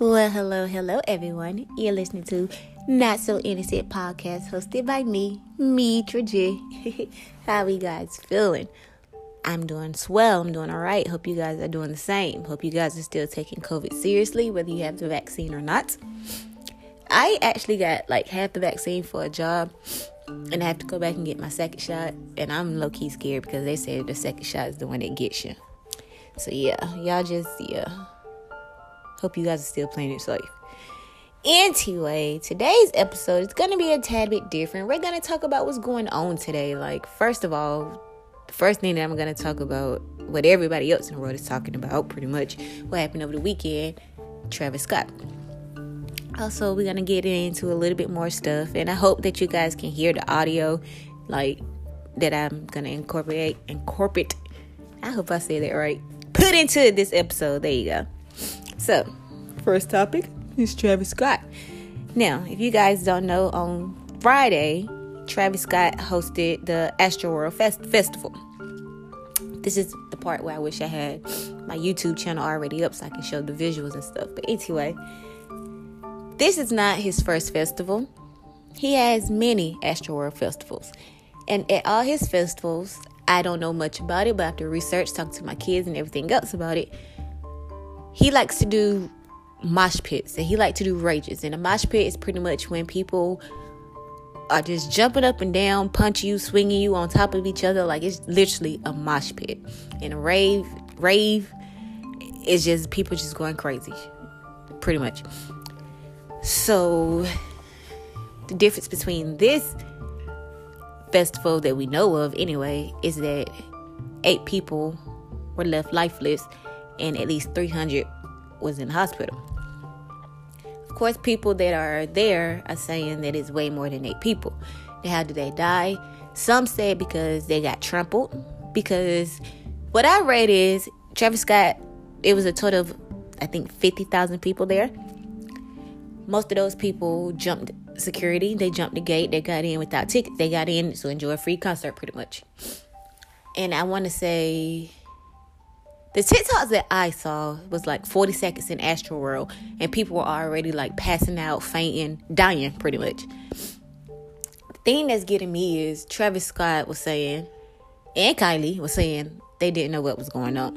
Well, hello, hello, everyone. You're listening to Not So Innocent podcast hosted by me, Mitra J. How you guys feeling? I'm doing swell. I'm doing all right. Hope you guys are doing the same. Hope you guys are still taking COVID seriously, whether you have the vaccine or not. I actually got like half the vaccine for a job, and I have to go back and get my second shot. And I'm low key scared because they say the second shot is the one that gets you. So yeah, y'all just yeah. Hope you guys are still playing it safe. Anyway, today's episode is going to be a tad bit different. We're going to talk about what's going on today. Like, first of all, the first thing that I'm going to talk about, what everybody else in the world is talking about, pretty much what happened over the weekend Travis Scott. Also, we're going to get into a little bit more stuff, and I hope that you guys can hear the audio, like, that I'm going to incorporate, incorporate, I hope I said that right, put into this episode. There you go. So, first topic is Travis Scott. Now, if you guys don't know, on Friday, Travis Scott hosted the Astroworld Fest- Festival. This is the part where I wish I had my YouTube channel already up so I can show the visuals and stuff. But anyway, this is not his first festival. He has many Astroworld festivals. And at all his festivals, I don't know much about it, but after research, talk to my kids and everything else about it, he likes to do mosh pits and he likes to do rages. And a mosh pit is pretty much when people are just jumping up and down, punching you, swinging you on top of each other. Like it's literally a mosh pit. And a rave, rave is just people just going crazy, pretty much. So the difference between this festival that we know of, anyway, is that eight people were left lifeless and at least 300 was in hospital. Of course, people that are there are saying that it's way more than eight people. Now, how did they die? Some said because they got trampled. Because what I read is Travis Scott, it was a total of, I think, 50,000 people there. Most of those people jumped security. They jumped the gate. They got in without tickets. They got in to enjoy a free concert, pretty much. And I want to say the TikToks that I saw was like 40 seconds in Astro Astroworld, and people were already like passing out, fainting, dying, pretty much. The thing that's getting me is Travis Scott was saying, and Kylie was saying they didn't know what was going on.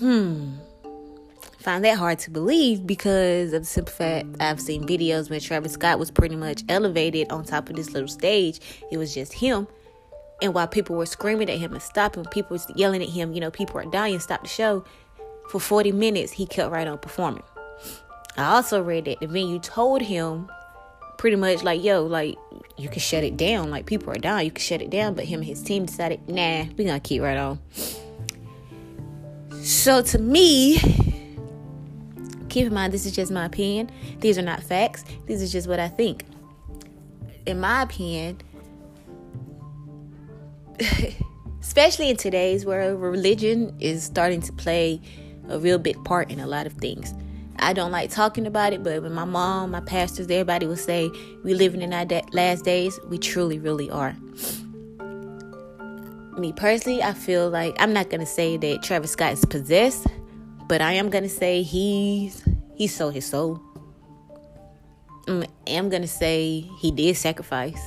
Hmm. Find that hard to believe because of the simple fact I've seen videos when Travis Scott was pretty much elevated on top of this little stage. It was just him and while people were screaming at him and stopping, people yelling at him, you know, people are dying, stop the show. For 40 minutes, he kept right on performing. I also read that the venue told him pretty much like, yo, like, you can shut it down. Like, people are dying, you can shut it down. But him and his team decided, nah, we're gonna keep right on. So to me, keep in mind, this is just my opinion. These are not facts, these is just what I think. In my opinion, especially in today's where religion is starting to play a real big part in a lot of things. I don't like talking about it, but when my mom, my pastors, everybody will say we living in our last days, we truly, really are. Me personally, I feel like I'm not gonna say that Travis Scott is possessed, but I am gonna say he's he sold his soul. Mm, I'm gonna say he did sacrifice.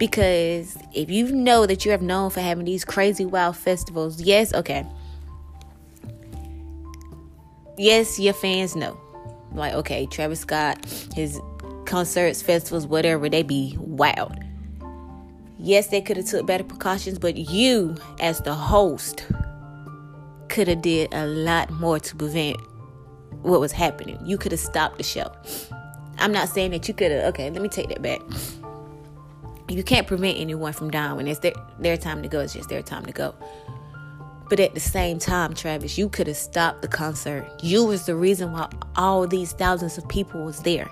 Because if you know that you have known for having these crazy wild festivals, yes, okay. Yes, your fans know. Like, okay, Travis Scott, his concerts, festivals, whatever, they be wild. Yes, they could have took better precautions, but you as the host could have did a lot more to prevent what was happening. You could have stopped the show. I'm not saying that you could have okay, let me take that back you can't prevent anyone from dying when it's their, their time to go. It's just their time to go. But at the same time, Travis, you could have stopped the concert. You was the reason why all these thousands of people was there.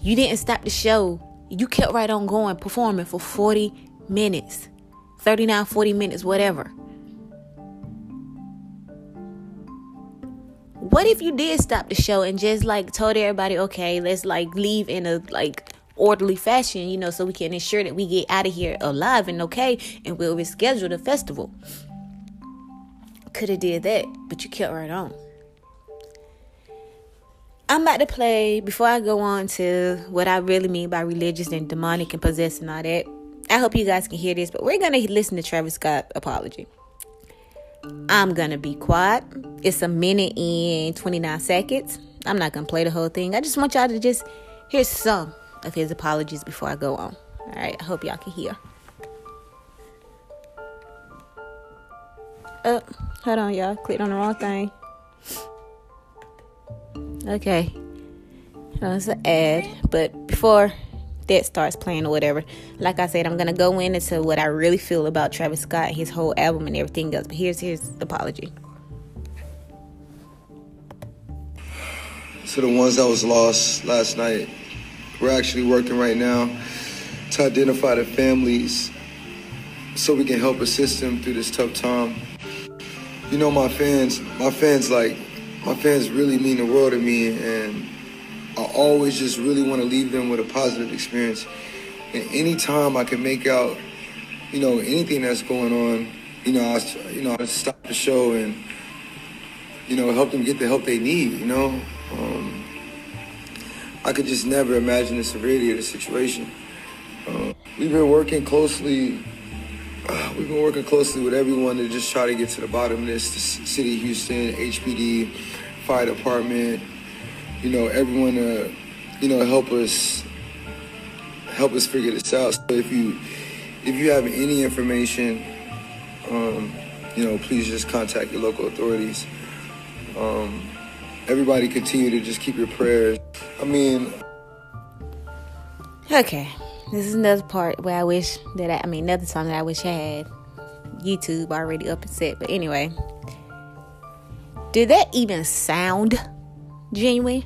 You didn't stop the show. You kept right on going, performing for 40 minutes. 39, 40 minutes, whatever. What if you did stop the show and just like told everybody, okay, let's like leave in a like orderly fashion, you know, so we can ensure that we get out of here alive and okay and we'll reschedule the festival. could have did that, but you kept right on. I'm about to play before I go on to what I really mean by religious and demonic and possessed and all that. I hope you guys can hear this, but we're gonna listen to Travis Scott apology. I'm gonna be quiet. It's a minute and 29 seconds. I'm not gonna play the whole thing. I just want y'all to just hear some of his apologies before I go on. All right, I hope y'all can hear. Oh, hold on, y'all. Clicked on the wrong thing. Okay. That's an ad. But before that starts playing or whatever, like I said, I'm gonna go in into what I really feel about Travis Scott, his whole album and everything else. But here's his apology. To the ones that was lost last night, we're actually working right now to identify the families so we can help assist them through this tough time you know, my fans, my fans like, my fans really mean the world to me, and I always just really want to leave them with a positive experience. And anytime I can make out, you know, anything that's going on, you know, I, you know, I stop the show and, you know, help them get the help they need. You know, um, I could just never imagine the severity of the situation. Uh, we've been working closely uh, we've been working closely with everyone to just try to get to the bottom of this. The city Houston, HPD, fire department, you know, everyone to, you know, help us help us figure this out. So if you if you have any information, um, you know, please just contact your local authorities. Um, everybody continue to just keep your prayers. I mean, okay. This is another part where I wish that I, I mean, another song that I wish I had YouTube already up and set. But anyway, did that even sound genuine?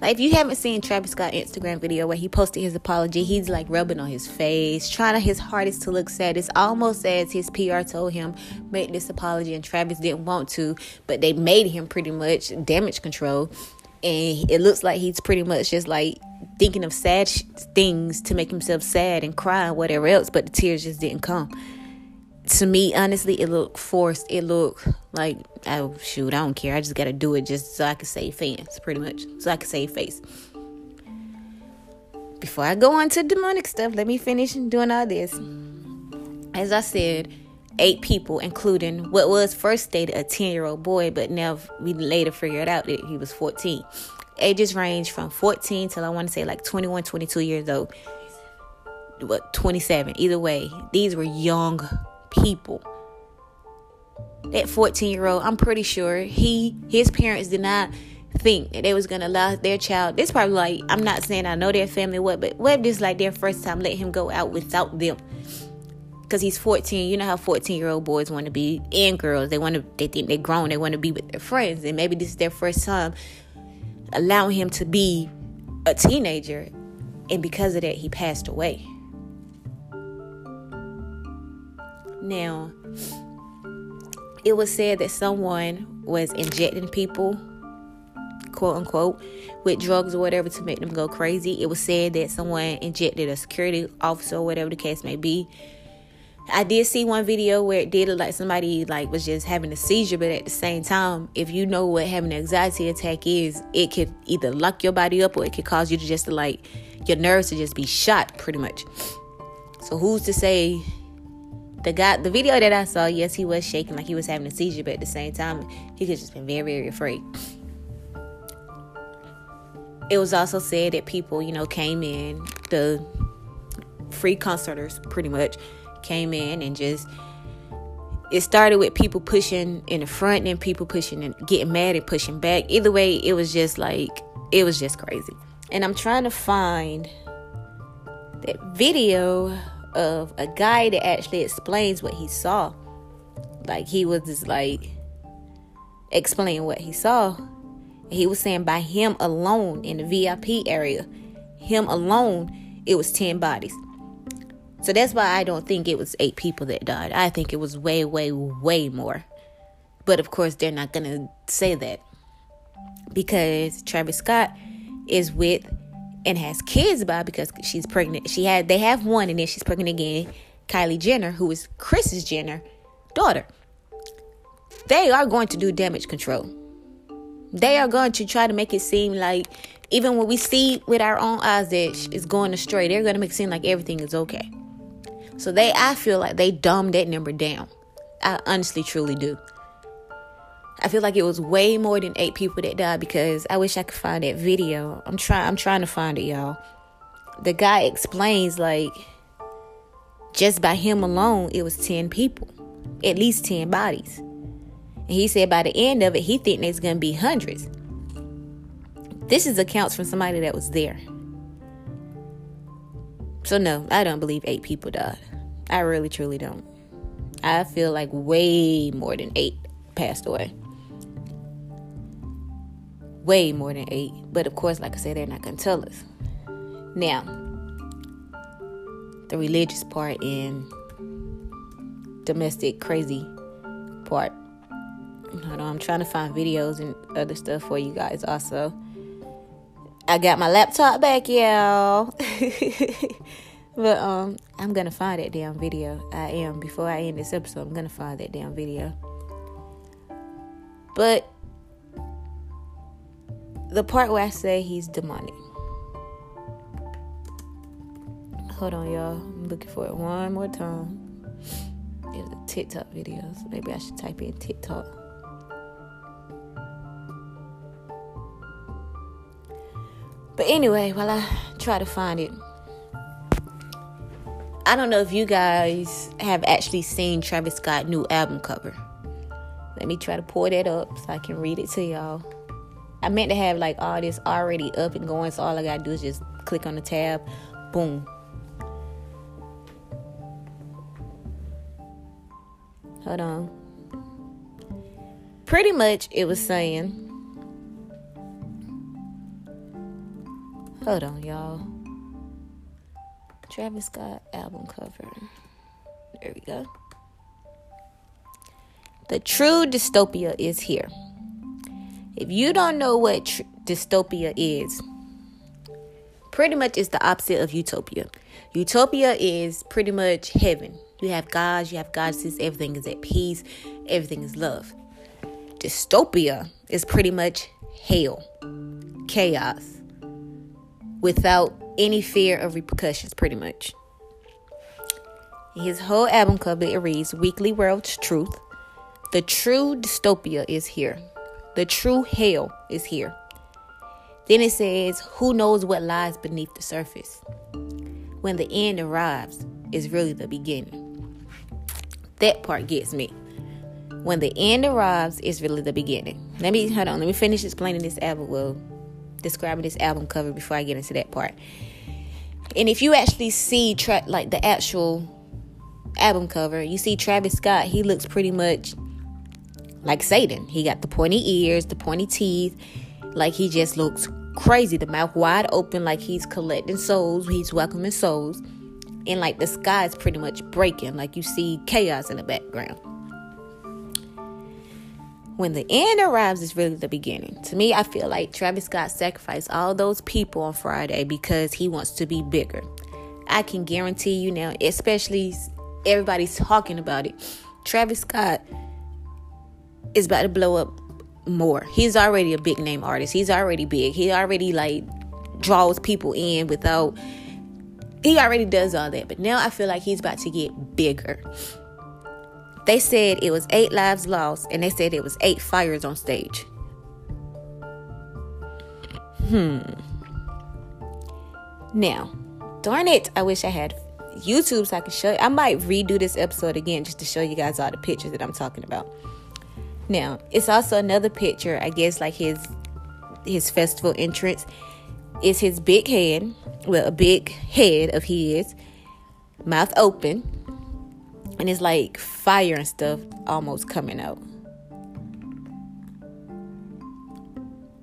Like if you haven't seen Travis Scott Instagram video where he posted his apology, he's like rubbing on his face, trying his hardest to look sad. It's almost as his PR told him make this apology, and Travis didn't want to, but they made him pretty much damage control, and it looks like he's pretty much just like thinking of sad sh- things to make himself sad and cry and whatever else, but the tears just didn't come. To me, honestly, it looked forced. It looked like, oh, shoot, I don't care. I just got to do it just so I can save fans, pretty much. So I can save face. Before I go on to demonic stuff, let me finish doing all this. As I said, eight people, including what was first stated a 10 year old boy, but now we later figured out that he was 14 ages range from 14 till I want to say like 21, 22 years old. What, 27. Either way, these were young people. That 14 year old, I'm pretty sure he, his parents did not think that they was gonna allow their child. This probably like I'm not saying I know their family what, but what if this like their first time let him go out without them? Cause he's 14. You know how 14 year old boys want to be and girls. They want to. They think they're grown. They want to be with their friends, and maybe this is their first time allowing him to be a teenager. And because of that, he passed away. Now, it was said that someone was injecting people, quote unquote, with drugs or whatever to make them go crazy. It was said that someone injected a security officer or whatever the case may be I did see one video where it did look like somebody like was just having a seizure, but at the same time, if you know what having an anxiety attack is, it could either lock your body up or it could cause you to just like your nerves to just be shot pretty much. So who's to say the guy the video that I saw, yes, he was shaking like he was having a seizure, but at the same time, he could just been very, very afraid. It was also said that people, you know, came in, the free concerters pretty much came in and just it started with people pushing in the front and people pushing and getting mad and pushing back. Either way, it was just like it was just crazy. And I'm trying to find that video of a guy that actually explains what he saw. Like he was just like explaining what he saw. He was saying by him alone in the VIP area, him alone, it was 10 bodies. So that's why I don't think it was eight people that died. I think it was way, way, way more. But of course, they're not going to say that because Travis Scott is with and has kids by because she's pregnant. She had they have one and then she's pregnant again. Kylie Jenner, who is Kris's Jenner daughter. they are going to do damage control. They are going to try to make it seem like even when we see with our own eyes that it's going astray, they're going to make it seem like everything is okay. So they, I feel like they dumbed that number down. I honestly, truly do. I feel like it was way more than eight people that died because I wish I could find that video. I'm trying. I'm trying to find it, y'all. The guy explains like just by him alone, it was ten people, at least ten bodies. And he said by the end of it, he think there's gonna be hundreds. This is accounts from somebody that was there. So no, I don't believe eight people died. I really truly don't. I feel like way more than eight passed away. Way more than eight. But of course, like I said, they're not gonna tell us. Now, the religious part and domestic crazy part. Hold on, I'm trying to find videos and other stuff for you guys also. I got my laptop back, y'all. but um, I'm gonna find that damn video. I am before I end this episode. I'm gonna find that damn video. But the part where I say he's demonic. Hold on, y'all. I'm looking for it one more time. It's a TikTok videos. Maybe I should type in TikTok. But anyway, while I try to find it, I don't know if you guys have actually seen Travis Scott's new album cover. Let me try to pull that up so I can read it to y'all. I meant to have like all this already up and going, so all I gotta do is just click on the tab, boom. Hold on. Pretty much it was saying Hold on, y'all. Travis Scott album cover. There we go. The true dystopia is here. If you don't know what tr- dystopia is, pretty much it's the opposite of utopia. Utopia is pretty much heaven. You have gods, you have goddesses, everything is at peace, everything is love. Dystopia is pretty much hell, chaos, without any fear of repercussions, pretty much. His whole album cover it reads Weekly World's Truth. The true dystopia is here. The true hell is here. Then it says, Who knows what lies beneath the surface? When the end arrives, is really the beginning. That part gets me. When the end arrives, is really the beginning. Let me hold on. Let me finish explaining this album. Well, describing this album cover before I get into that part. And if you actually see tra- like the actual album cover, you see Travis Scott, he looks pretty much like Satan. He got the pointy ears, the pointy teeth, like he just looks crazy. The mouth wide open, like he's collecting souls, he's welcoming souls. And like the sky is pretty much breaking, like you see chaos in the background when the end arrives is really the beginning. To me, I feel like Travis Scott sacrificed all those people on Friday because he wants to be bigger. I can guarantee you now, especially everybody's talking about it. Travis Scott is about to blow up more. He's already a big name artist. He's already big. He already like draws people in without he already does all that. But now I feel like he's about to get bigger. They said it was eight lives lost, and they said it was eight fires on stage. Hmm. Now, darn it, I wish I had YouTube so I could show you. I might redo this episode again just to show you guys all the pictures that I'm talking about. Now, it's also another picture, I guess, like his his festival entrance. Is his big head, well, a big head of his, mouth open, and it's like fire and stuff almost coming out.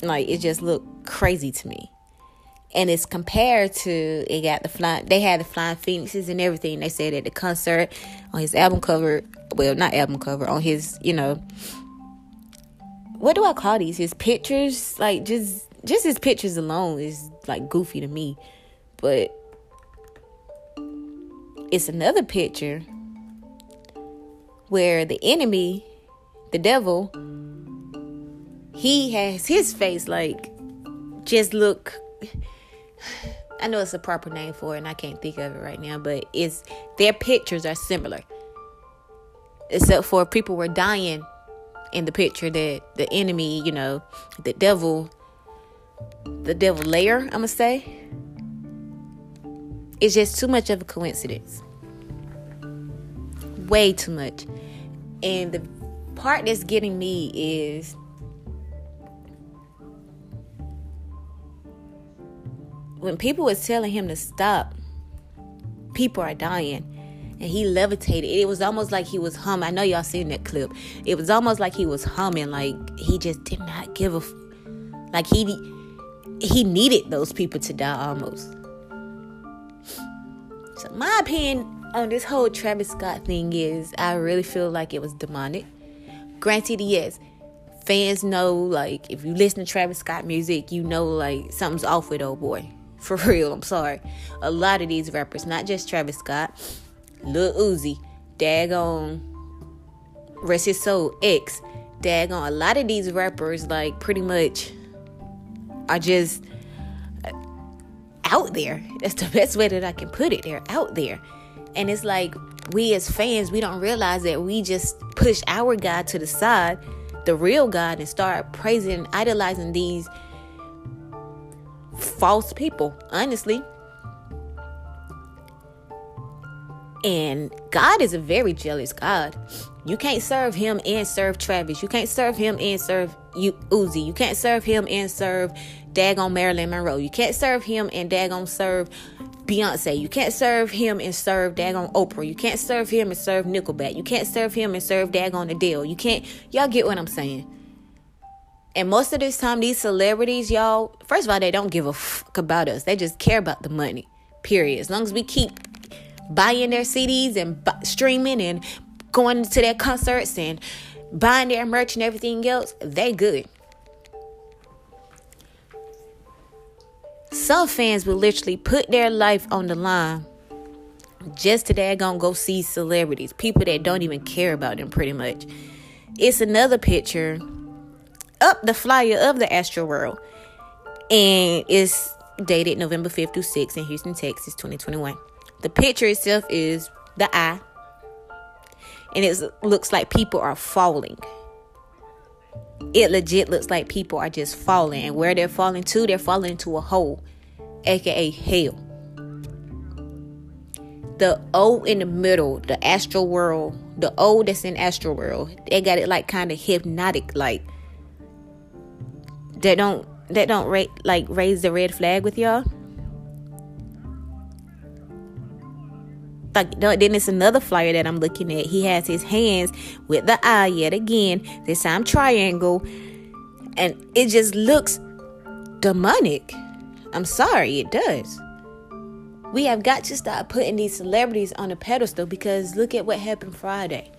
Like it just looked crazy to me. And it's compared to it got the flying they had the flying phoenixes and everything. They said at the concert on his album cover, well not album cover, on his, you know, what do I call these? His pictures, like just just his pictures alone is like goofy to me. But it's another picture where the enemy the devil, he has his face like just look. I know it's a proper name for it, and I can't think of it right now, but it's their pictures are similar, except for people were dying in the picture that the enemy, you know, the devil, the devil layer. I'm gonna say it's just too much of a coincidence. Way too much. And the part that's getting me is when people was telling him to stop, people are dying. And he levitated. It was almost like he was humming. I know y'all seen that clip. It was almost like he was humming, like he just did not give a, f- like he he needed those people to die almost. So my opinion on this whole Travis Scott thing is I really feel like it was demonic. Granted, yes, fans know like if you listen to Travis Scott music, you know like something's off with old boy. For real, I'm sorry. A lot of these rappers, not just Travis Scott, Lil Uzi, Dagon, Rest His Soul, X, Dagon. A lot of these rappers like pretty much are just uh, out there. That's the best way that I can put it. They're out there. And it's like we as fans, we don't realize that we just push our God to the side, the real God, and start praising, idolizing these false people, honestly. And God is a very jealous God. You can't serve him and serve Travis. You can't serve him and serve you Uzi. You can't serve him and serve daggone Marilyn Monroe. You can't serve him and daggone serve Beyonce. You can't serve him and serve daggone Oprah. You can't serve him and serve Nickelback. You can't serve him and serve daggone Adele. You can't. Y'all get what I'm saying? And most of this time, these celebrities, y'all, first of all, they don't give a fuck about us. They just care about the money. Period. As long as we keep buying their CDs and b- streaming and going to their concerts and buying their merch and everything else, they good. Some fans will literally put their life on the line just to they gonna go see celebrities, people that don't even care about them pretty much. It's another picture up the flyer of the Astroworld. And it's dated November 5th through 6th in Houston, Texas, 2021. The picture itself is the eye. And it looks like people are falling. It legit looks like people are just falling. And where they're falling to, they're falling into a hole, aka hell. The O in the middle, the astral world, the O that's in astral world, they got it like kind of hypnotic, like that don't that don't ra- like raise the red flag with y'all. Like then it's another flyer that I'm looking at. He has his hands with the eye yet again. This time triangle, and it just looks demonic. I'm sorry, it does. We have got to stop putting these celebrities on a pedestal because look at what happened Friday.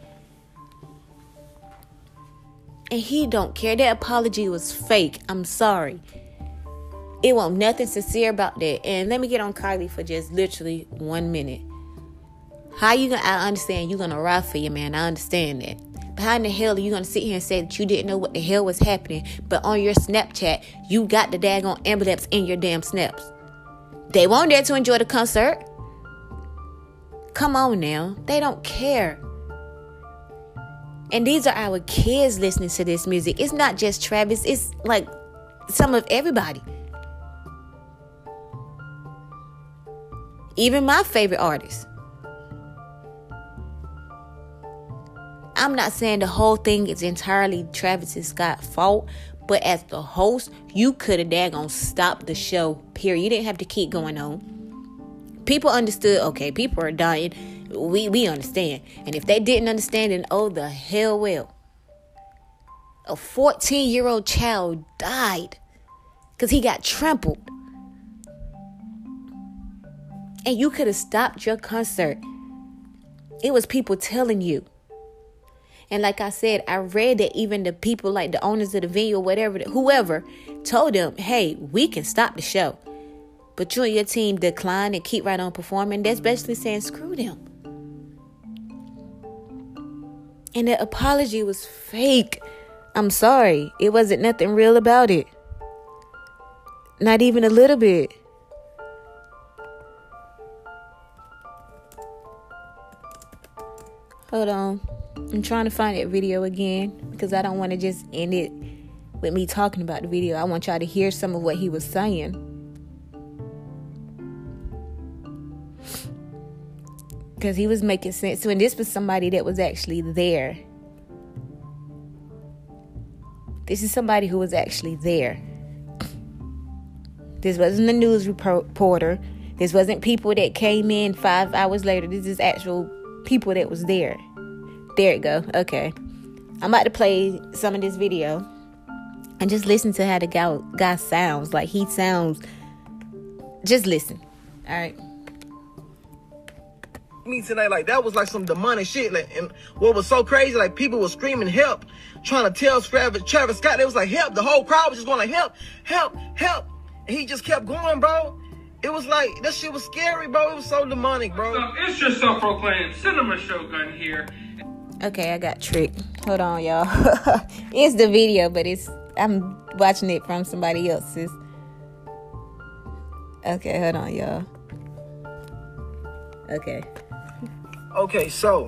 And he don't care. That apology was fake. I'm sorry. It wasn't nothing sincere about that. And let me get on Kylie for just literally one minute. How you gonna I understand you're gonna ride for your man. I understand that. But how in the hell are you gonna sit here and say that you didn't know what the hell was happening, but on your Snapchat, you got the daggone emblems in your damn snaps? They weren't there to enjoy the concert. Come on now. They don't care. And these are our kids listening to this music. It's not just Travis, it's like some of everybody. Even my favorite artists. I'm not saying the whole thing is entirely Travis Scott's fault, but as the host, you could have daggone stopped the show, period. You didn't have to keep going on. People understood, okay, people are dying. We we understand. And if they didn't understand, then oh the hell well. A 14 year old child died because he got trampled. And you could have stopped your concert. It was people telling you. And like I said, I read that even the people, like the owners of the venue or whatever, whoever, told them, hey, we can stop the show. But you and your team decline and keep right on performing. That's basically saying, screw them. And the apology was fake. I'm sorry. It wasn't nothing real about it. Not even a little bit. Hold on. I'm trying to find that video again because I don't want to just end it with me talking about the video. I want y'all to hear some of what he was saying. Because he was making sense. So, and this was somebody that was actually there. This is somebody who was actually there. This wasn't a news reporter. This wasn't people that came in five hours later. This is actual people that was there. There it go. Okay. I'm about to play some of this video and just listen to how the guy, guy sounds. Like he sounds. Just listen. All right. Me tonight, like that was like some demonic shit. Like, and what was so crazy, like people were screaming help, trying to tell Travis, Travis Scott. They was like help. The whole crowd was just going like help, help, help. And he just kept going, bro. It was like that shit was scary, bro. It was so demonic, bro. It's your self-proclaimed cinema shogun here. Okay, I got tricked. Hold on, y'all. it's the video, but it's I'm watching it from somebody else's. Okay, hold on, y'all. Okay. Okay, so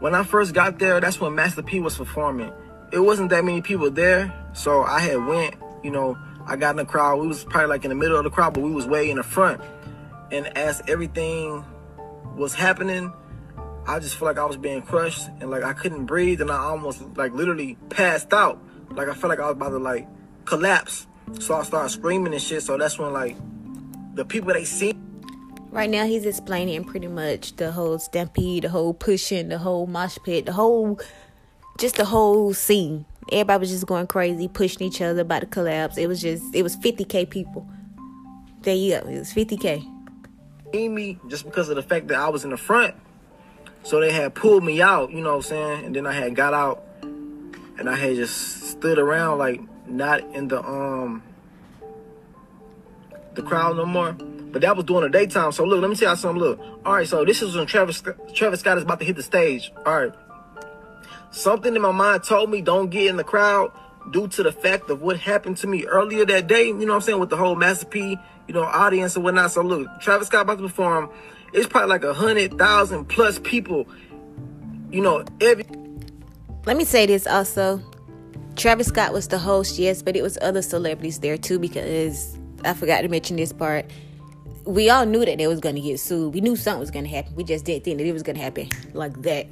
when I first got there, that's when Master P was performing. It wasn't that many people there, so I had went, you know, I got in the crowd. We was probably like in the middle of the crowd, but we was way in the front. And as everything was happening, I just felt like I was being crushed and like I couldn't breathe and I almost like literally passed out. Like I felt like I was about to like collapse. So I started screaming and shit. So that's when like the people they see. Right now he's explaining pretty much the whole stampede, the whole pushing, the whole mosh pit, the whole just the whole scene. Everybody was just going crazy, pushing each other about to collapse. It was just, it was 50K people. There you go. It was 50K. Me just because of the fact that I was in the front. So they had pulled me out, you know what I'm saying? And then I had got out and I had just stood around like not in the um the crowd no more. But that was during the daytime. So look, let me tell you something. Look, all right. So this is when Travis Travis Scott is about to hit the stage. All right. Something in my mind told me don't get in the crowd due to the fact of what happened to me earlier that day. You know what I'm saying? With the whole Master P, you know, audience and whatnot. So look, Travis Scott about to perform. It's probably like a hundred thousand plus people. You know, every. Let me say this also. Travis Scott was the host, yes, but it was other celebrities there too because I forgot to mention this part. We all knew that they was gonna get sued. We knew something was gonna happen. We just didn't think that it was gonna happen like that.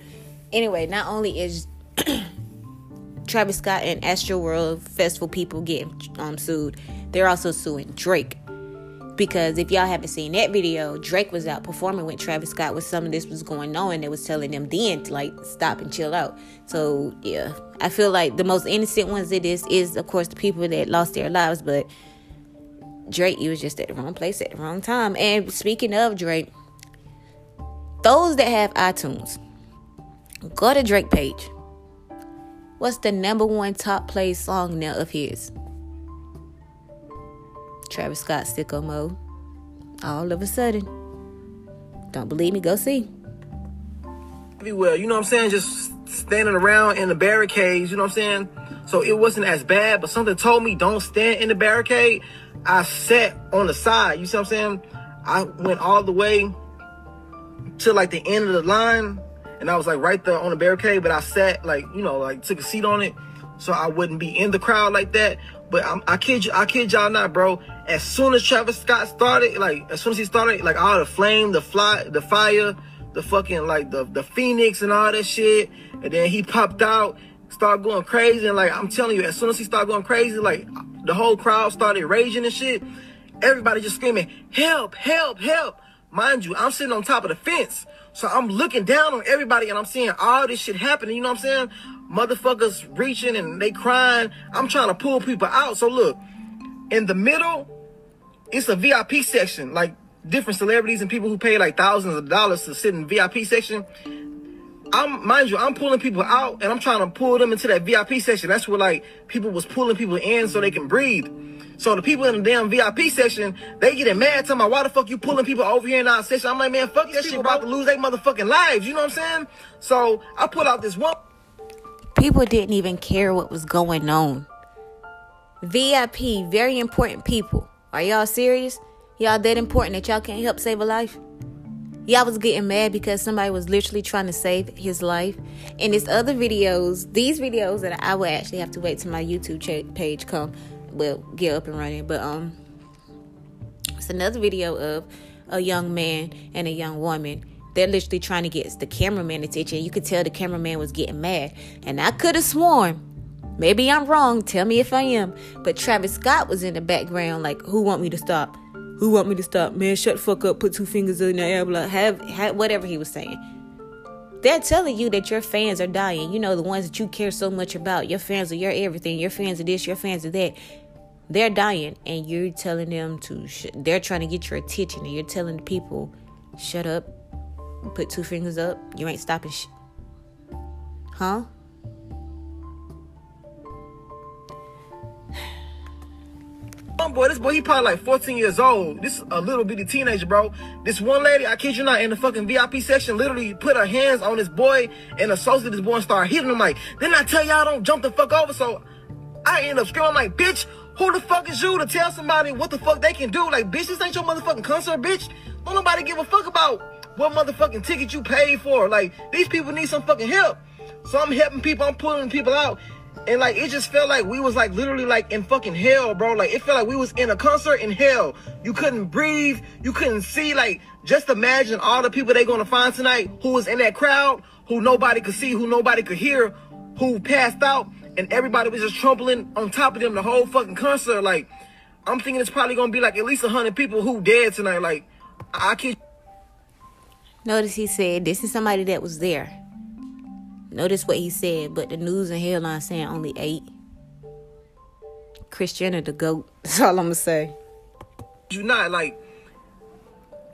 Anyway, not only is Travis Scott and Astroworld Festival people getting um, sued, they're also suing Drake. Because if y'all haven't seen that video, Drake was out performing with Travis Scott when some of this was going on, and they was telling them then to like stop and chill out. So yeah, I feel like the most innocent ones of this is, of course, the people that lost their lives. But Drake, you was just at the wrong place at the wrong time. And speaking of Drake, those that have iTunes, go to Drake page. What's the number one top play song now of his? Travis Scott Sicko Mode. All of a sudden. Don't believe me? Go see. Everywhere, you know what I'm saying? Just standing around in the barricades, you know what I'm saying? So it wasn't as bad, but something told me don't stand in the barricade. I sat on the side, you see what I'm saying? I went all the way to like the end of the line, and I was like right there on the barricade, but I sat like, you know, like took a seat on it so I wouldn't be in the crowd like that. But I'm, I kid you, I kid y'all not, bro. As soon as Travis Scott started, like as soon as he started, like all the flame, the fly, the fire, the fucking like the the phoenix and all that shit, and then he popped out, started going crazy, and like I'm telling you, as soon as he started going crazy, like the whole crowd started raging and shit. Everybody just screaming, "Help! Help! Help!" Mind you, I'm sitting on top of the fence. So I'm looking down on everybody and I'm seeing all this shit happening. You know what I'm saying? Motherfuckers reaching and they crying. I'm trying to pull people out. So look, in the middle, it's a VIP section. Like different celebrities and people who pay like thousands of dollars to sit in VIP section. I'm mind you, I'm pulling people out and I'm trying to pull them into that VIP section. That's where like people was pulling people in so they can breathe. So the people in the damn VIP section, they getting mad talking about why the fuck you pulling people over here in our section. I'm like, man, fuck that shit, about to lose their motherfucking lives. You know what I'm saying? So I pull out this one. People didn't even care what was going on. VIP, very important people. Are y'all serious? Y'all that important that y'all can't help save a life? Y'all was getting mad because somebody was literally trying to save his life. And this other videos, these videos that I will actually have to wait till my YouTube page come, will get up and running. But um, it's another video of a young man and a young woman. They're literally trying to get the cameraman attention. You could tell the cameraman was getting mad, and I could have sworn. Maybe I'm wrong. Tell me if I am. But Travis Scott was in the background, like, who want me to stop? Who want me to stop? Man, shut the fuck up. Put two fingers in the air. Blah, have, have whatever he was saying. They're telling you that your fans are dying. You know, the ones that you care so much about. Your fans are your everything. Your fans are this. Your fans are that. They're dying, and you're telling them to. Sh- they're trying to get your attention, and you're telling people, "Shut up. Put two fingers up. You ain't stopping." Huh? boy, this boy, he probably like 14 years old. This a little bitty teenager, bro. This one lady, I kid you not, in the fucking VIP section, literally put her hands on this boy and assaulted this boy and started hitting him like, didn't I tell y'all don't jump the fuck over? So I end up screaming like, bitch, who the fuck is you to tell somebody what the fuck they can do? Like, bitch, this ain't your motherfucking concert, bitch. Don't nobody give a fuck about what motherfucking ticket you paid for. Like, these people need some fucking help. So I'm helping people, I'm pulling people out. And like it just felt like we was like literally like in fucking hell, bro. Like it felt like we was in a concert in hell. You couldn't breathe, you couldn't see. Like just imagine all the people they gonna find tonight who was in that crowd, who nobody could see, who nobody could hear, who passed out, and everybody was just trampling on top of them the whole fucking concert. Like I'm thinking it's probably gonna be like at least hundred people who dead tonight. Like I can't. Notice he said this is somebody that was there. Notice what he said, but the news and headline saying only eight. Jenner the goat. That's all I'm gonna say. You not like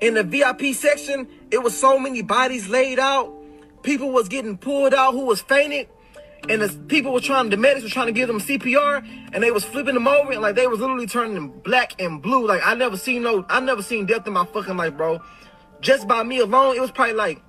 in the VIP section, it was so many bodies laid out. People was getting pulled out who was fainted. And the people were trying, the medics were trying to give them CPR, and they was flipping them over, and like they was literally turning black and blue. Like I never seen no, I never seen death in my fucking life, bro. Just by me alone, it was probably like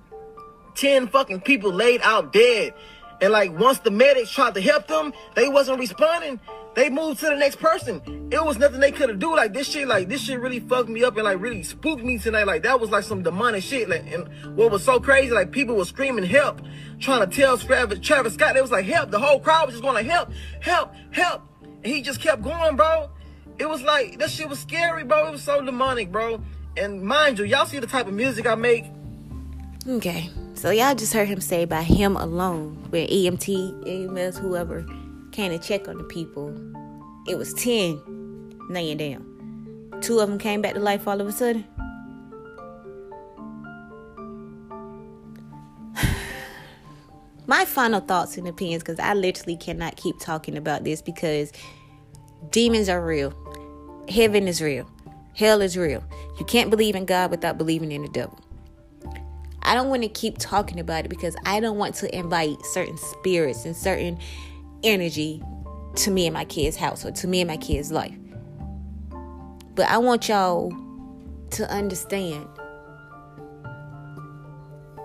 10 fucking people laid out dead. And like once the medics tried to help them, they wasn't responding. They moved to the next person. It was nothing they could have do. Like this shit, like this shit really fucked me up and like really spooked me tonight. Like that was like some demonic shit. Like and what was so crazy, like people were screaming help, trying to tell Travis, Travis Scott. They was like help. The whole crowd was just going like help, help, help. And he just kept going, bro. It was like that shit was scary, bro. It was so demonic, bro. And mind you, y'all see the type of music I make. Okay. So y'all just heard him say by him alone, where EMT, EMS, whoever came to check on the people, it was 10 laying down. Two of them came back to life all of a sudden. My final thoughts and opinions, because I literally cannot keep talking about this because demons are real. Heaven is real. Hell is real. You can't believe in God without believing in the devil. I don't want to keep talking about it because I don't want to invite certain spirits and certain energy to me and my kids' house or to me and my kids' life. But I want y'all to understand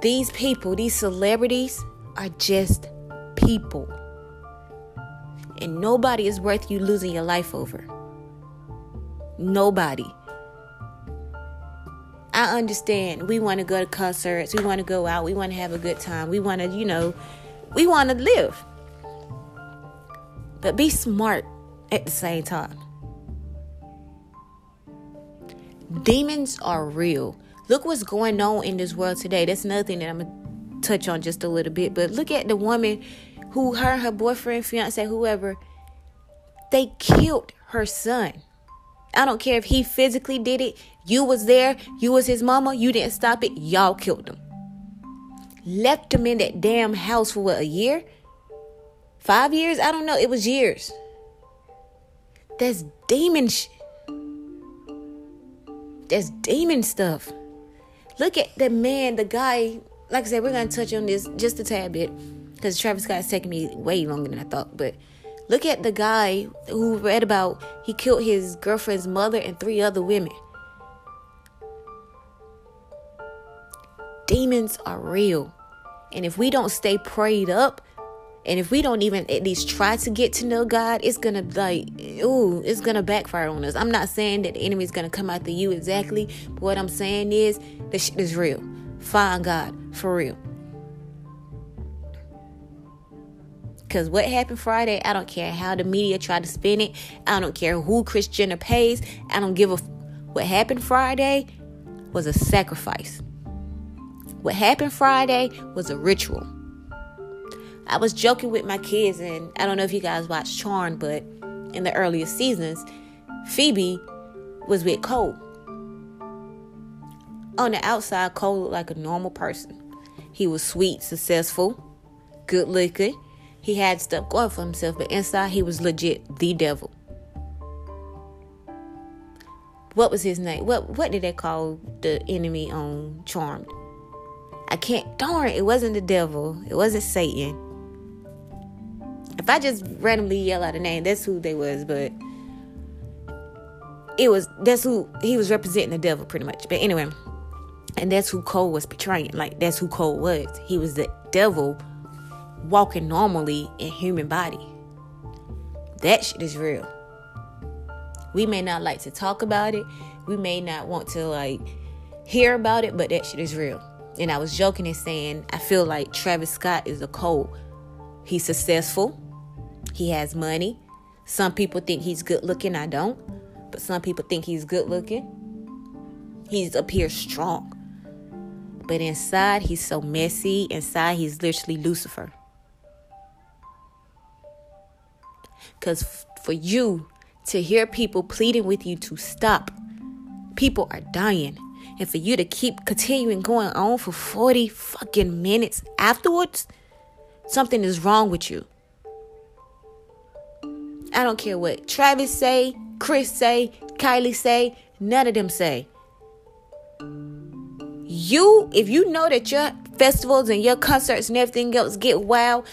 these people, these celebrities, are just people. And nobody is worth you losing your life over. Nobody. I understand. We want to go to concerts. We want to go out. We want to have a good time. We want to, you know, we want to live. But be smart at the same time. Demons are real. Look what's going on in this world today. That's nothing that I'm going to touch on just a little bit. But look at the woman who, her, her boyfriend, fiance, whoever, they killed her son. I don't care if he physically did it. You was there. You was his mama. You didn't stop it. Y'all killed him. Left him in that damn house for what, a year? Five years? I don't know. It was years. That's demon shit. That's demon stuff. Look at the man, the guy. Like I said, we're gonna touch on this just a tad bit because Travis Scott's taking me way longer than I thought. But look at the guy who read about he killed his girlfriend's mother and three other women. Demons are real. And if we don't stay prayed up And if we don't even at least try to get to know God, it's gonna like, ooh, it's gonna backfire on us. I'm not saying that the enemy's gonna come after you exactly, but what I'm saying is this shit is real. Find God for real. Because what happened Friday, I don't care how the media tried to spin it. I don't care who Kris Jenner pays. I don't give a. What happened Friday was a sacrifice. What happened Friday was a ritual. I was joking with my kids, and I don't know if you guys watched Charmed, but in the earlier seasons, Phoebe was with Cole. On the outside, Cole looked like a normal person. He was sweet, successful, good looking he had stuff going for himself, but inside he was legit the devil. What was his name? What what did they call the enemy on Charmed? I can't darn it wasn't the devil. It wasn't Satan. If I just randomly yell out a name, that's who they was, but it was that's who he was representing the devil pretty much. But anyway, and that's who Cole was portraying. Like that's who Cole was. He was the devil walking normally in human body. That shit is real. We may not like to talk about it. We may not want to like hear about it, but that shit is real. And I was joking and saying, I feel like Travis Scott is a Cole. He's successful. He has money. Some people think he's good looking. I don't. But some people think he's good looking. He's appears strong. But inside, he's so messy. Inside, he's literally Lucifer. Because for you to hear people pleading with you to stop, people are dying. And for you to keep continuing going on for 40 fucking minutes afterwards, something is wrong with you. I don't care what Travis say, Kris say, Kylie say, none of them say. You, if you know that your festivals and your concerts and everything else get wild,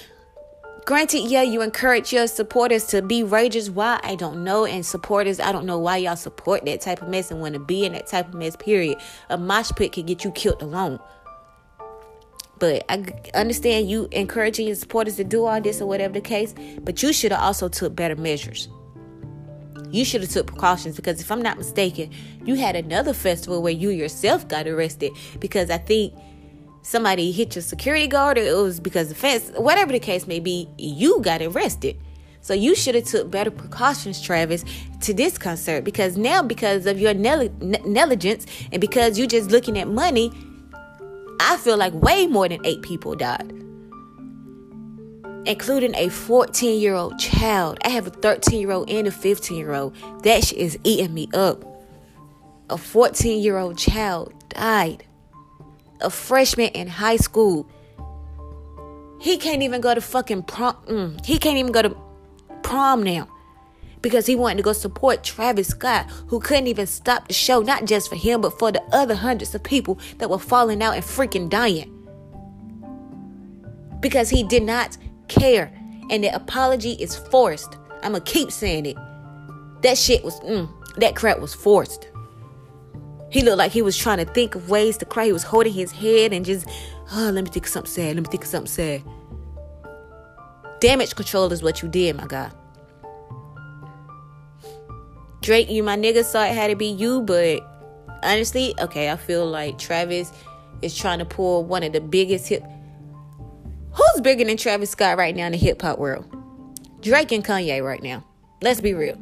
Granted, yeah, you encourage your supporters to be rages. Why? I don't know. And supporters, I don't know why y'all support that type of mess and want to be in that type of mess, period. A mosh pit can get you killed alone. But I understand you encouraging your supporters to do all this or whatever the case. But you should have also took better measures. You should have took precautions because if I'm not mistaken, you had another festival where you yourself got arrested because I think somebody hit your security guard or it was because the fence, whatever the case may be, you got arrested. So you should have took better precautions, Travis, to this concert because now because of your negligence and because you're just looking at money, I feel like way more than eight people died, including a 14 year old child. I have a 13 year old and a 15 year old. That shit is eating me up. A 14 year old child died a freshman in high school. He can't even go to fucking prom. Mm, he can't even go to prom now because he wanted to go support Travis Scott, who couldn't even stop the show, not just for him, but for the other hundreds of people that were falling out and freaking dying. Because he did not care. And the apology is forced. I'm going to keep saying it. That shit was, mm, that crap was forced. He looked like he was trying to think of ways to cry. He was holding his head and just, oh, let me think of something sad. Let me think of something sad. Damage control is what you did, my guy. Drake, you my nigga, saw it had to be you, but honestly, okay, I feel like Travis is trying to pull one of the biggest hip. Who's bigger than Travis Scott right now in the hip hop world? Drake and Kanye right now. Let's be real.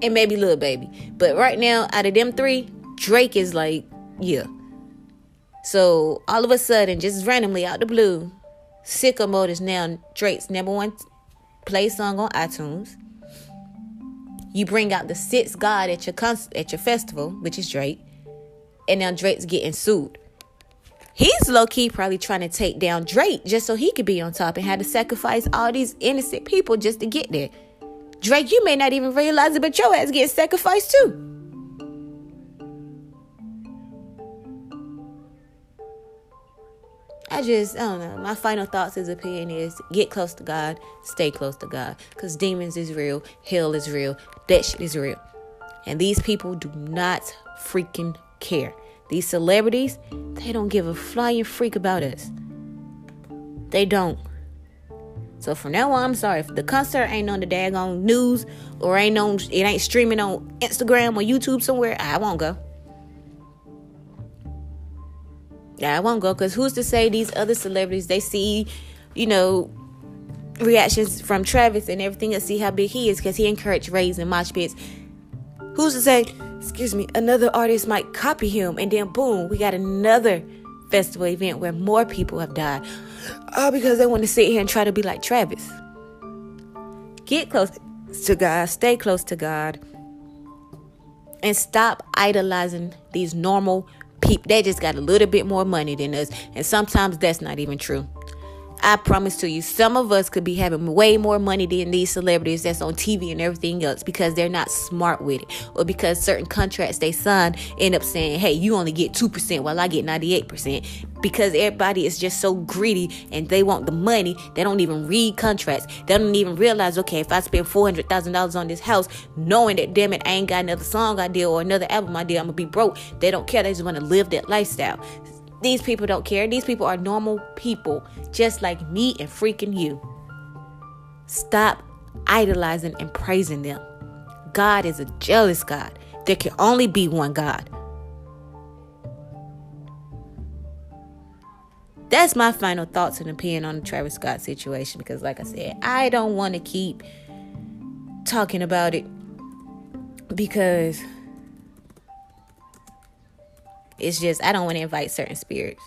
And maybe Lil Baby. But right now, out of them three, Drake is like, yeah. So all of a sudden, just randomly out the blue, Sicko Mode is now Drake's number one play song on iTunes. You bring out the sixth god at your at your festival, which is Drake, and now Drake's getting sued. He's low key probably trying to take down Drake just so he could be on top and had to sacrifice all these innocent people just to get there. Drake, you may not even realize it, but your ass getting sacrificed too. I just, I don't know. My final thoughts, his opinion is get close to God, stay close to God. Because demons is real, hell is real, that shit is real. And these people do not freaking care. These celebrities, they don't give a flying freak about us. They don't. So from now on, I'm sorry if the concert ain't on the daggone news or ain't on it ain't streaming on Instagram or YouTube somewhere, I won't go. I won't go because who's to say these other celebrities they see, you know, reactions from Travis and everything and see how big he is because he encouraged raves and mosh pits. Who's to say, excuse me, another artist might copy him and then boom, we got another festival event where more people have died. All because they want to sit here and try to be like Travis. Get close to God, stay close to God, and stop idolizing these normal people. They just got a little bit more money than us, and sometimes that's not even true. I promise to you, some of us could be having way more money than these celebrities that's on TV and everything else because they're not smart with it, or because certain contracts they sign end up saying, "Hey, you only get two percent while I get ninety-eight percent." Because everybody is just so greedy and they want the money, they don't even read contracts. They don't even realize, okay, if I spend four hundred thousand dollars on this house, knowing that damn it, I ain't got another song idea or another album idea, I'm gonna be broke. They don't care. They just want to live that lifestyle. These people don't care. These people are normal people, just like me and freaking you. Stop idolizing and praising them. God is a jealous God. There can only be one God. That's my final thoughts and opinion on the Travis Scott situation because, like I said, I don't want to keep talking about it because it's just I don't want to invite certain spirits.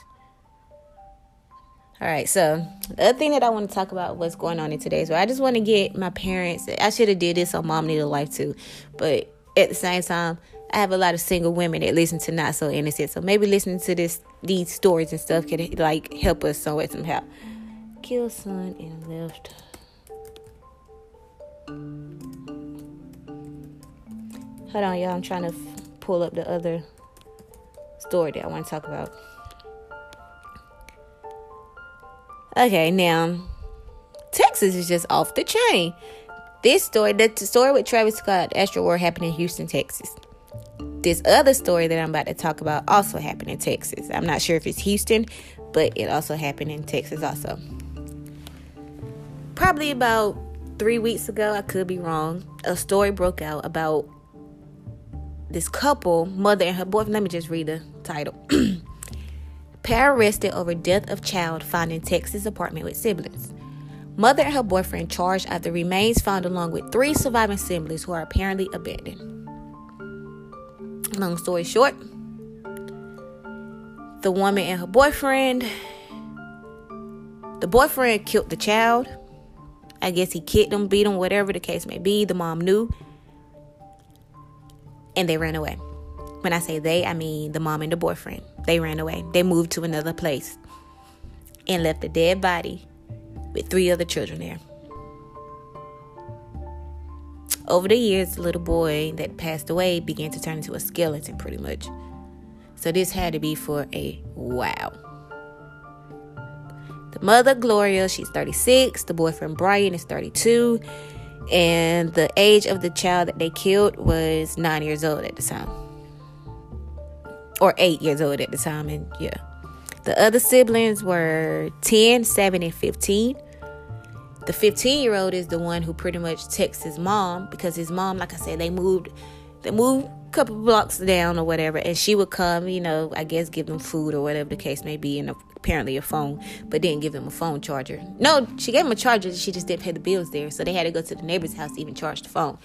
All right, so the other thing that I want to talk about what's going on in today's world. I just want to get my parents. I should have did this on Mom Need a Life too, but at the same time, I have a lot of single women that listen to Not So Innocent. So maybe listening to this these stories and stuff could like help us somewhere somehow. Kill son and left. Hold on, y'all. I'm trying to f- pull up the other story that I want to talk about. Okay, now Texas is just off the chain. This story, the story with Travis Scott, Astroworld, happened in Houston, Texas. This other story that I'm about to talk about also happened in Texas. I'm not sure if it's Houston, but it also happened in Texas also. Probably about three weeks ago, I could be wrong. A story broke out about this couple, mother and her boyfriend. Let me just read the title. Pair arrested over death of child found in Texas apartment with siblings. Mother and her boyfriend charged after remains found along with three surviving siblings who are apparently abandoned. Long story short, the woman and her boyfriend, the boyfriend killed the child. I guess he kicked them, beat them, whatever the case may be. The mom knew and they ran away. When I say they, I mean the mom and the boyfriend. They ran away. They moved to another place and left a dead body with three other children there. Over the years, the little boy that passed away began to turn into a skeleton pretty much. So this had to be for a wow. The mother, Gloria, she's 36. The boyfriend, Brian, is 32 and the age of the child that they killed was nine years old at the time or eight years old at the time and yeah. The other siblings were 10 7 and 15 the 15 year old is the one who pretty much texts his mom because his mom like i said they moved they moved a couple blocks down or whatever and she would come you know i guess give them food or whatever the case may be and apparently a phone but didn't give them a phone charger. No she gave him a charger she just didn't pay the bills there so they had to go to the neighbor's house to even charge the phone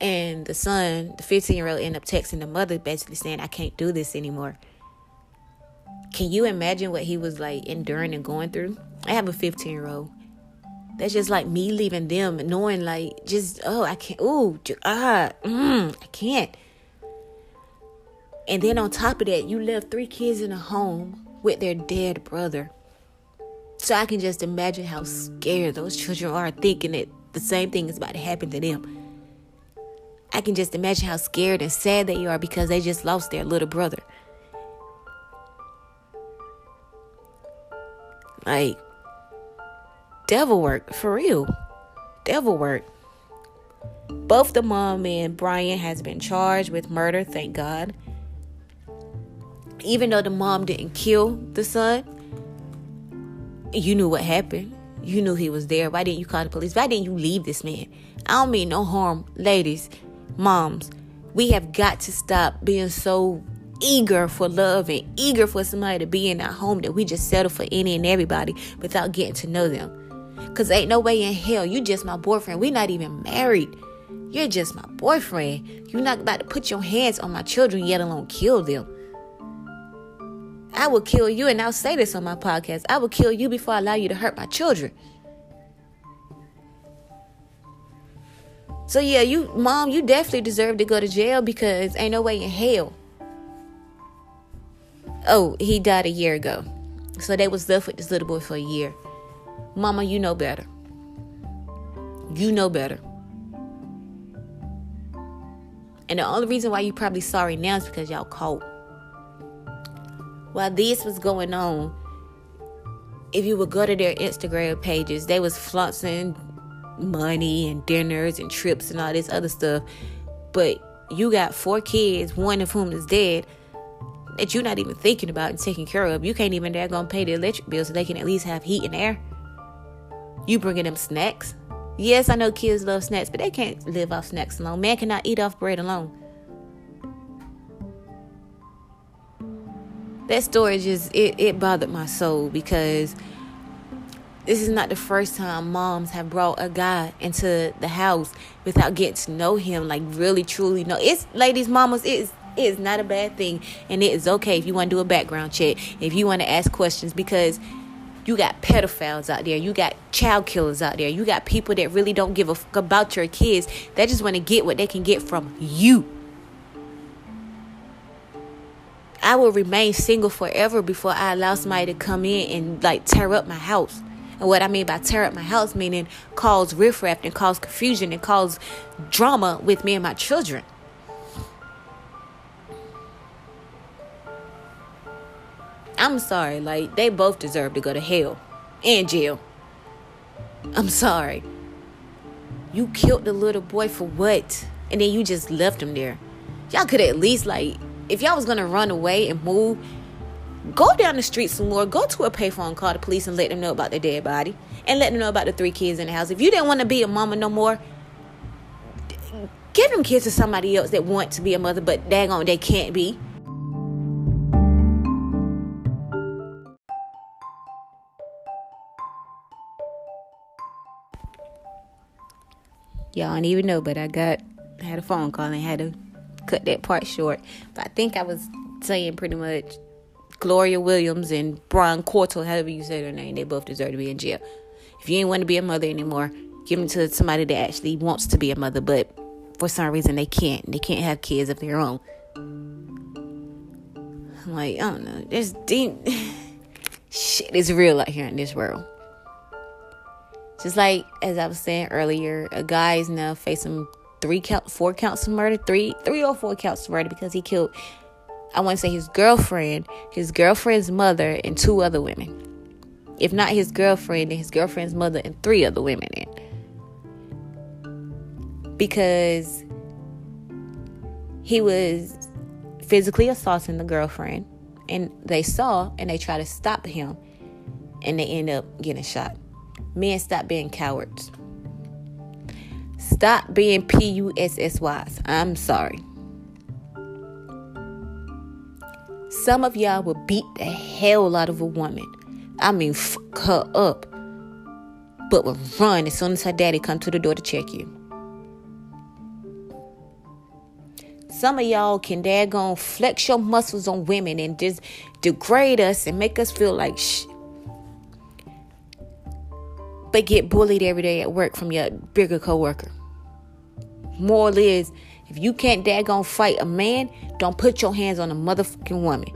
and the son the 15 year old end up texting the mother basically saying i can't do this anymore can you imagine what he was like enduring and going through i have a 15 year old that's just like me leaving them knowing like just oh I can't oh ah mm, I can't. And then on top of that, you left three kids in a home with their dead brother. So I can just imagine how scared those children are thinking that the same thing is about to happen to them. I can just imagine how scared and sad they are because they just lost their little brother. Like devil work for real. Devil work. Both the mom and Brian has been charged with murder, thank God. Even though the mom didn't kill the son, you knew what happened. You knew he was there. Why didn't you call the police? Why didn't you leave this man? I don't mean no harm, ladies, moms. We have got to stop being so eager for love and eager for somebody to be in our home that we just settle for any and everybody without getting to know them. Cause ain't no way in hell you just my boyfriend. We not even married. You're just my boyfriend. You're not about to put your hands on my children, yet alone kill them. I will kill you, and I'll say this on my podcast. I will kill you before I allow you to hurt my children. So yeah, you mom, you definitely deserve to go to jail because ain't no way in hell. Oh, he died a year ago. So they was left with this little boy for a year. Mama, you know better. You know better. And the only reason why you probably sorry now is because y'all caught. While this was going on, if you would go to their Instagram pages, they was flaunting money and dinners and trips and all this other stuff. But you got four kids, one of whom is dead, that you're not even thinking about and taking care of. You can't even dare gonna pay the electric bill so they can at least have heat and air. You bringing them snacks. Yes, I know kids love snacks, but they can't live off snacks alone. Man cannot eat off bread alone. That story just it, it bothered my soul because this is not the first time moms have brought a guy into the house without getting to know him, like really truly know. It's ladies, mamas, it's it is not a bad thing, and it is okay if you want to do a background check, if you want to ask questions, because you got pedophiles out there, you got child killers out there, you got people that really don't give a fuck about your kids. They just want to get what they can get from you. I will remain single forever before I allow somebody to come in and like tear up my house. And what I mean by tear up my house, meaning cause riffraff and cause confusion and cause drama with me and my children. I'm sorry, like they both deserve to go to hell and jail. I'm sorry. You killed the little boy for what? And then you just left him there. Y'all could at least like if y'all was gonna run away and move, go down the street some more. Go to a payphone, call the police, and let them know about the dead body, and let them know about the three kids in the house. If you didn't want to be a mama no more, give them kids to somebody else that want to be a mother, but daggone, they can't be. Y'all don't even know, but I got I had a phone call and had to cut that part short. But I think I was saying pretty much Gloria Williams and Brian Coulter, however you say their name, they both deserve to be in jail. If you ain't want to be a mother anymore, give them to somebody that actually wants to be a mother, but for some reason they can't. They can't have kids of their own. I'm like, I don't know. There's deep shit is real out here in this world. Just like as I was saying earlier, a guy is now facing three count, four counts of murder, three, three or four counts of murder because he killed. I want to say his girlfriend, his girlfriend's mother, and two other women. If not his girlfriend, then his girlfriend's mother and three other women. In. Because he was physically assaulting the girlfriend, and they saw and they tried to stop him, and they end up getting shot. Men, stop being cowards. Stop being P U S S Ys. I'm sorry. Some of y'all will beat the hell out of a woman. I mean, fuck her up. But will run as soon as her daddy come to the door to check you. Some of y'all can daggone flex your muscles on women and just degrade us and make us feel like shh. But get bullied every day at work from your bigger coworker. Moral is, if you can't daggone fight a man, don't put your hands on a motherfucking woman.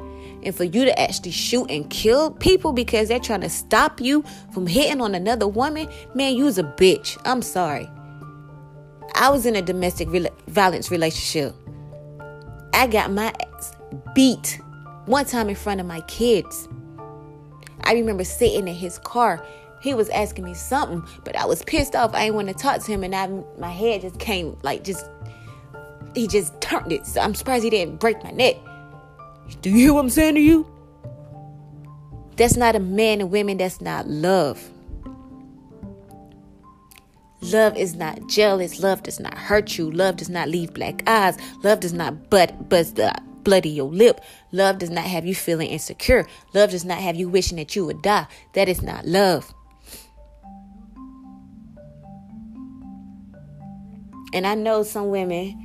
And for you to actually shoot and kill people because they're trying to stop you from hitting on another woman, man, you's a bitch. I'm sorry. I was in a domestic violence relationship. I got my ass beat one time in front of my kids. I remember sitting in his car. He was asking me something, but I was pissed off. I didn't want to talk to him, and I, my head just came like just. He just turned it. So I'm surprised he didn't break my neck. Do you hear what I'm saying to you? That's not a man and women. That's not love. Love is not jealous. Love does not hurt you. Love does not leave black eyes. Love does not but buzz the bloody your lip. Love does not have you feeling insecure. Love does not have you wishing that you would die. That is not love. And I know some women,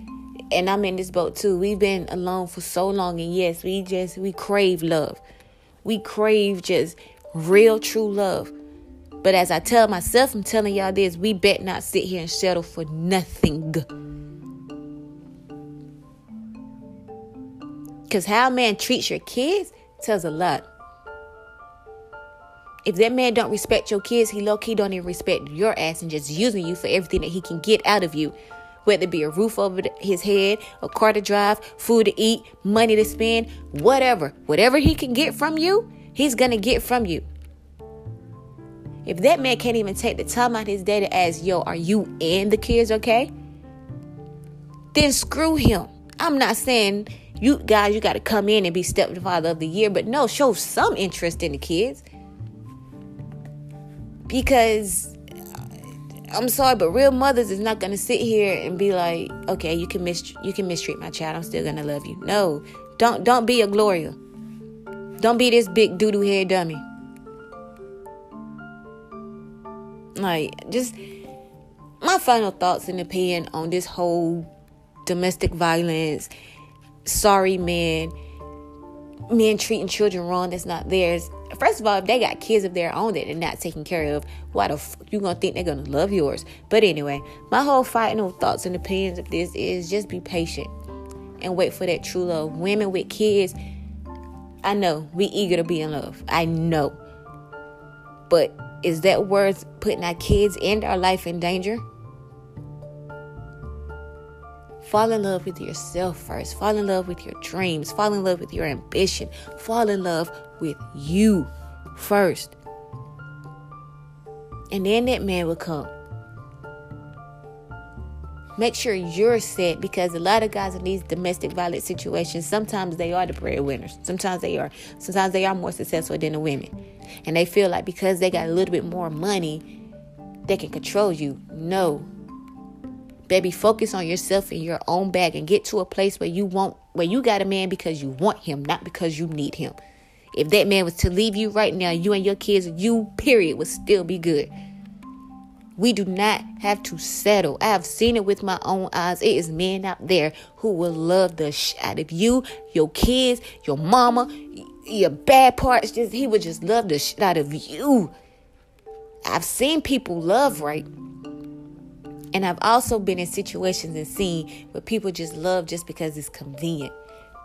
and I'm in this boat too. We've been alone for so long, and yes, we just we crave love. We crave just real, true love. But as I tell myself, I'm telling y'all this: we bet not sit here and settle for nothing. Because how a man treats your kids tells a lot. If that man don't respect your kids, he low key don't even respect your ass and just using you for everything that he can get out of you whether it be a roof over his head, a car to drive, food to eat, money to spend, whatever. Whatever he can get from you, he's going to get from you. If that man can't even take the time out of his day to ask, yo, are you and the kids okay? Then screw him. I'm not saying you guys, you got to come in and be stepfather of the year, but no, show some interest in the kids. Because I'm sorry, but real mothers is not gonna sit here and be like, okay, you can mis you can mistreat my child. I'm still gonna love you. No, don't don't be a Gloria. Don't be this big doo doo head dummy. Like, just my final thoughts and opinion on this whole domestic violence, sorry men, men treating children wrong that's not theirs. First of all, if they got kids of their own that they're not taking care of, why the fuck you gonna think they're gonna love yours? But anyway, my whole final thoughts and opinions of this is just be patient and wait for that true love. Women with kids, I know we eager to be in love. I know. But is that worth putting our kids and our life in danger? Fall in love with yourself first. Fall in love with your dreams. Fall in love with your ambition. Fall in love with you first. And then that man will come. Make sure you're set because a lot of guys in these domestic violence situations, sometimes they are the breadwinners. Sometimes they are. Sometimes they are more successful than the women. And they feel like because they got a little bit more money, they can control you. No. Baby, focus on yourself and your own bag and get to a place where you want where you got a man because you want him, not because you need him. If that man was to leave you right now, you and your kids, you, period, would still be good. We do not have to settle. I have seen it with my own eyes. It is men out there who will love the shit out of you, your kids, your mama, your bad parts. Just he would just love the shit out of you. I've seen people love right. And I've also been in situations and seen where people just love just because it's convenient.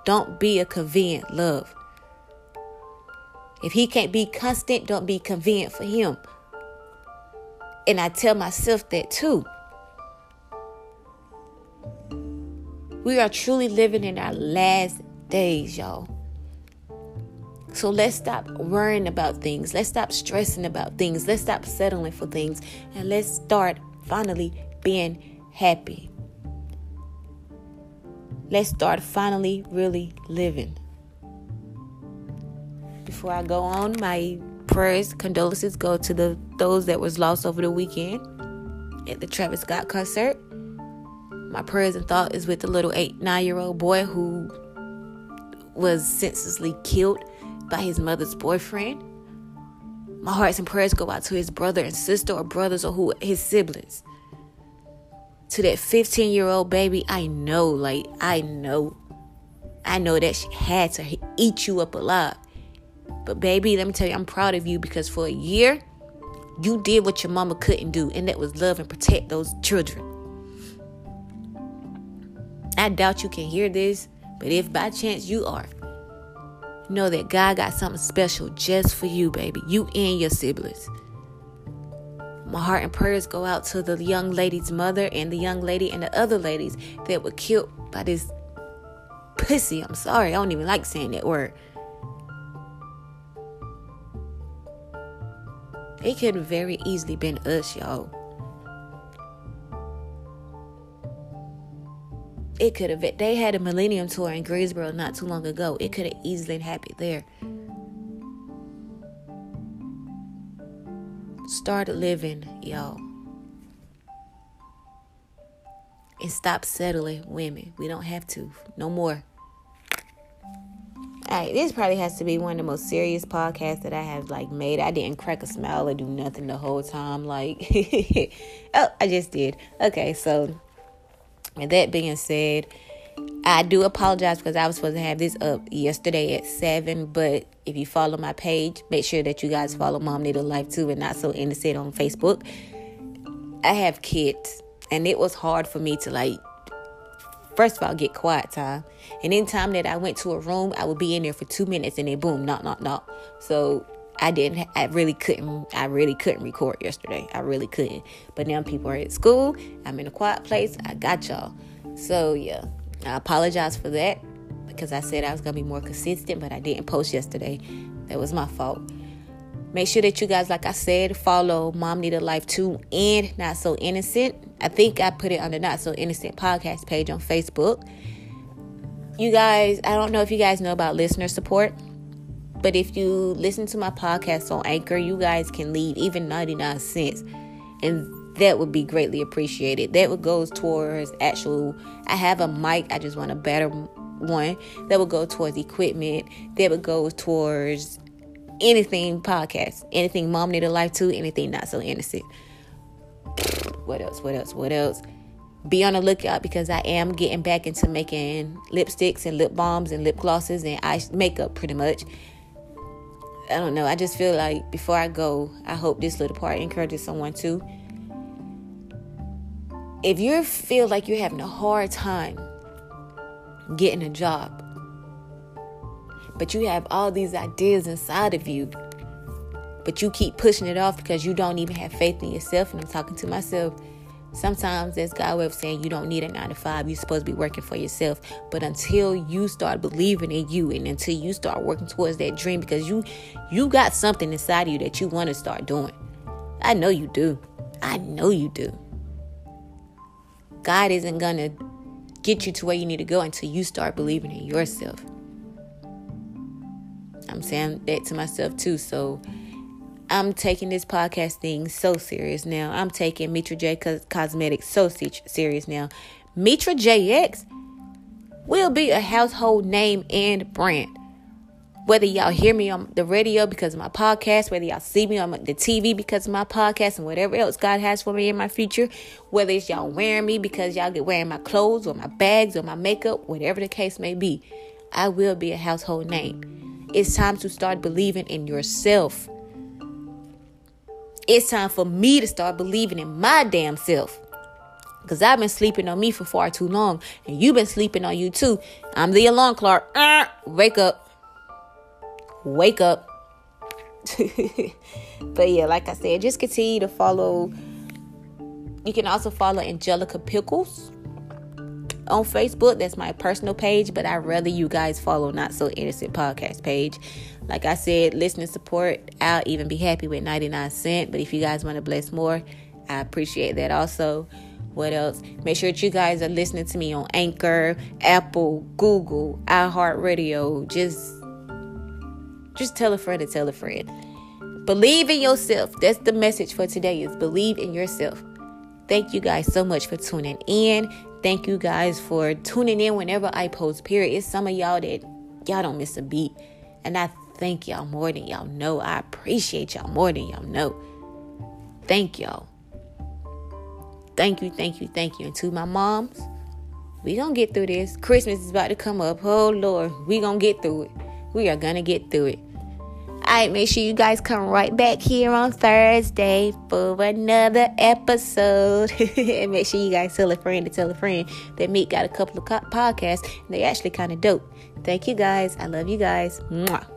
Don't be a convenient love. If he can't be constant, don't be convenient for him. And I tell myself that too. We are truly living in our last days, y'all. So let's stop worrying about things. Let's stop stressing about things. Let's stop settling for things. And let's start finally being happy. Let's start finally really living before I go on, my prayers, condolences go to the those that was lost over the weekend at the Travis Scott concert. My prayers and thought is with the little eight, nine year old boy who was senselessly killed by his mother's boyfriend. My hearts and prayers go out to his brother and sister or brothers or who his siblings. To that 15 year old baby, I know, like, I know. I know that she had to eat you up alive. But baby, let me tell you, I'm proud of you because for a year, you did what your mama couldn't do, and that was love and protect those children. I doubt you can hear this, but if by chance you are, know that God got something special just for you, baby. You and your siblings. My heart and prayers go out to the young lady's mother and the young lady and the other ladies that were killed by this pussy. I'm sorry, I don't even like saying that word. It could have very easily been us, y'all. It could have. They had a Millennium Tour in Greensboro not too long ago. It could have easily happened there. Start living, y'all. and stop settling women. We don't have to. No more. All right, this probably has to be one of the most serious podcasts that I have like made. I didn't crack a smile or do nothing the whole time. Like, oh, I just did. Okay, so with that being said, I do apologize because I was supposed to have this up yesterday at seven. But if you follow my page, make sure that you guys follow Mom Need a Life too and not so innocent on Facebook. I have kids, and it was hard for me to like first of all get quiet time. And anytime that i went to a room i would be in there for two minutes and then boom knock knock knock. So i didn't i really couldn't i really couldn't record yesterday. I really couldn't. But now people are at school. I'm in a quiet place. I got y'all. So yeah i apologize for that because i said i was gonna be more consistent but i didn't post yesterday that was my fault Make sure that you guys, like I said, follow Mom Need a Life 2 and Not So Innocent. I think I put it on the Not So Innocent podcast page on Facebook. You guys, I don't know if you guys know about listener support, but if you listen to my podcast on Anchor, you guys can leave even 99 cents. And that would be greatly appreciated. That would go towards actual I have a mic, I just want a better one. That would go towards equipment. That would go towards anything podcast, anything mom need a life to, anything not so innocent. What else? What else? What else? Be on the lookout because I am getting back into making lipsticks and lip balms and lip glosses and eye makeup pretty much. I don't know. I just feel like before I go, I hope this little part encourages someone too. If you feel like you're having a hard time getting a job, but you have all these ideas inside of you, but you keep pushing it off because you don't even have faith in yourself. And I'm talking to myself. Sometimes that's God way of saying you don't need a nine to five. You're supposed to be working for yourself. But until you start believing in you and until you start working towards that dream, because you you got something inside of you that you want to start doing. I know you do. I know you do. God isn't gonna get you to where you need to go until you start believing in yourself. I'm saying that to myself too. So I'm taking this podcast thing so serious now. I'm taking Mitra J Cosmetics so serious now. Mitra JX will be a household name and brand. Whether y'all hear me on the radio because of my podcast, whether y'all see me on the TV because of my podcast, and whatever else God has for me in my future, whether it's y'all wearing me because y'all get wearing my clothes or my bags or my makeup, whatever the case may be, I will be a household name. It's time to start believing in yourself. It's time for me to start believing in my damn self. Because I've been sleeping on me for far too long. And you've been sleeping on you too. I'm the alarm clock. Uh, wake up. Wake up. but yeah, like I said, just continue to follow. You can also follow Angelica Pickles on Facebook. That's my personal page, but I rather you guys follow Not So Innocent podcast page. Like I said, listening support, I'll even be happy with 99 cent. But if you guys want to bless more, I appreciate that also. What else? Make sure that you guys are listening to me on Anchor, Apple, Google, iHeartRadio. Just just tell a friend to tell a friend. Believe in yourself. That's the message for today is believe in yourself. Thank you guys so much for tuning in. Thank you guys for tuning in whenever I post, period. It's some of y'all that y'all don't miss a beat. And I thank y'all more than y'all know. I appreciate y'all more than y'all know. Thank y'all. Thank you, thank you, thank you. And to my moms, we gonna get through this. Christmas is about to come up. Oh Lord, we gonna get through it. We are gonna get through it. Alright, make sure you guys come right back here on Thursday for another episode. and make sure you guys tell a friend to tell a friend that Meek got a couple of podcasts and they actually kind of dope. Thank you guys. I love you guys. Mwah.